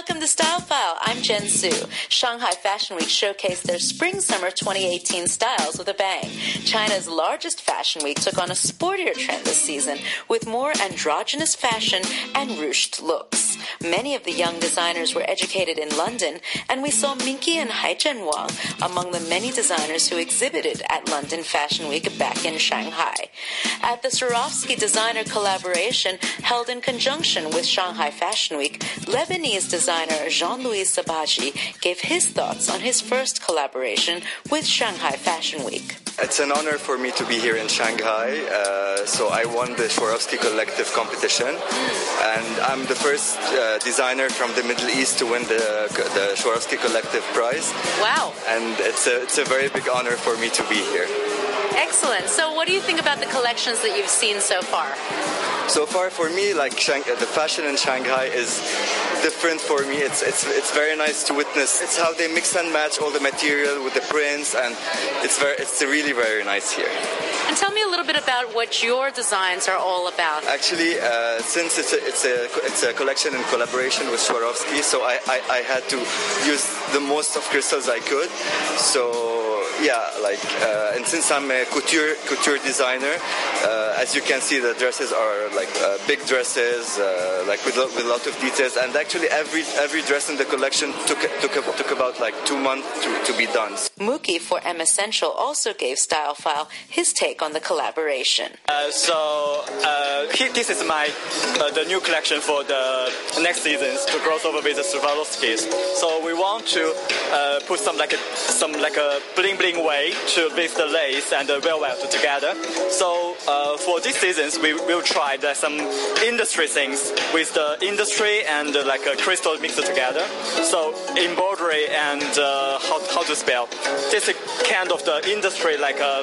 welcome to Style File. I'm Jen Su. Shanghai Fashion Week showcased their spring summer 2018 styles with a bang. China's largest fashion week took on a sportier trend this season with more androgynous fashion and ruched looks. Many of the young designers were educated in London, and we saw Minky and Hai Zhenwang among the many designers who exhibited at London Fashion Week back in Shanghai. At the Swarovski designer collaboration held in conjunction with Shanghai Fashion Week, Lebanese designer Jean-Louis Sabaji gave his thoughts on his first collaboration with Shanghai Fashion Week. It's an honor for me to be here in Shanghai. Uh, so I won the Swarovski Collective competition, and I'm the first uh, designer from the Middle East to win the the Swarovski Collective prize. Wow! And it's a it's a very big honor for me to be here. Excellent. So, what do you think about the collections that you've seen so far? So far, for me, like the fashion in Shanghai is different for me. It's it's it's very nice to witness. It's how they mix and match all the material with the prints, and it's very it's really very nice here. And tell me a little bit about what your designs are all about. Actually, uh, since it's a, it's a it's a collection in collaboration with Swarovski, so I, I, I had to use the most of crystals I could. So yeah, like, uh, and since I'm a couture couture designer, uh, as you can see, the dresses are like uh, big dresses, uh, like with, with a lot of details. And actually, every every dress in the collection took took took about like two months to, to be done. Mookie for M Essential also gave Style File his take on the collaboration. Uh, so uh, this is my the new collection for the next seasons to cross over with the Swarovskis. So we want to put some like a, some like a bling bling way to mix the lace and the velvet together. So uh, for this seasons, we will try some industry things with the industry and uh, like a crystal mixed together. So embroidery and uh, how, how to spell. This is kind of the industry like uh,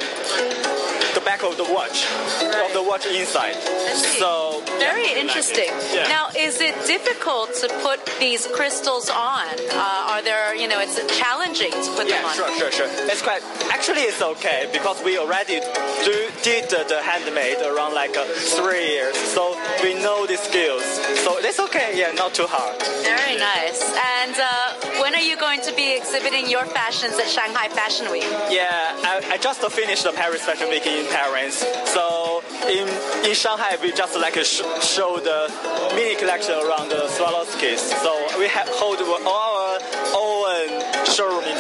the back of the watch, right. of the watch inside. So very yeah, interesting. Yeah. Now, is it difficult to put these crystals on? Uh, are there, you know, it's challenging to put yeah, them on? sure, sure, sure. It's quite actually it's okay because we already do did the, the handmade around like uh, three years, so we know the skills. So it's okay. Yeah, not too hard. Very nice. And uh, when are you going to be exhibiting your fashions at Shanghai Fashion Week? Yeah, I, I just finished the Paris Fashion Week in Paris. So in in Shanghai, we just like sh- show the mini collection around the Swarovskis. So we have hold our own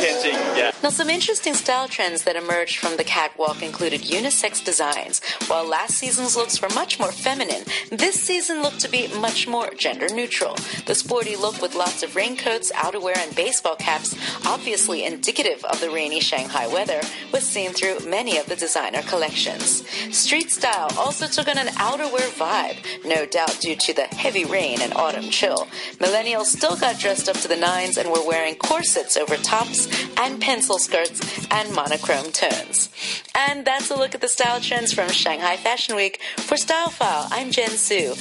Yeah. Now, some interesting style trends that emerged from the catwalk included unisex designs. While last season's looks were much more feminine, this season looked to be much more gender neutral. The sporty look with lots of raincoats, outerwear, and baseball caps, obviously indicative of the rainy Shanghai weather, was seen through many of the designer collections. Street style also took on an outerwear vibe, no doubt due to the heavy rain and autumn chill. Millennials still got dressed up to the nines and were wearing corsets over tops and pencil skirts and monochrome tones. And that's a look at the style trends from Shanghai Fashion Week. For Style File, I'm Jen Su.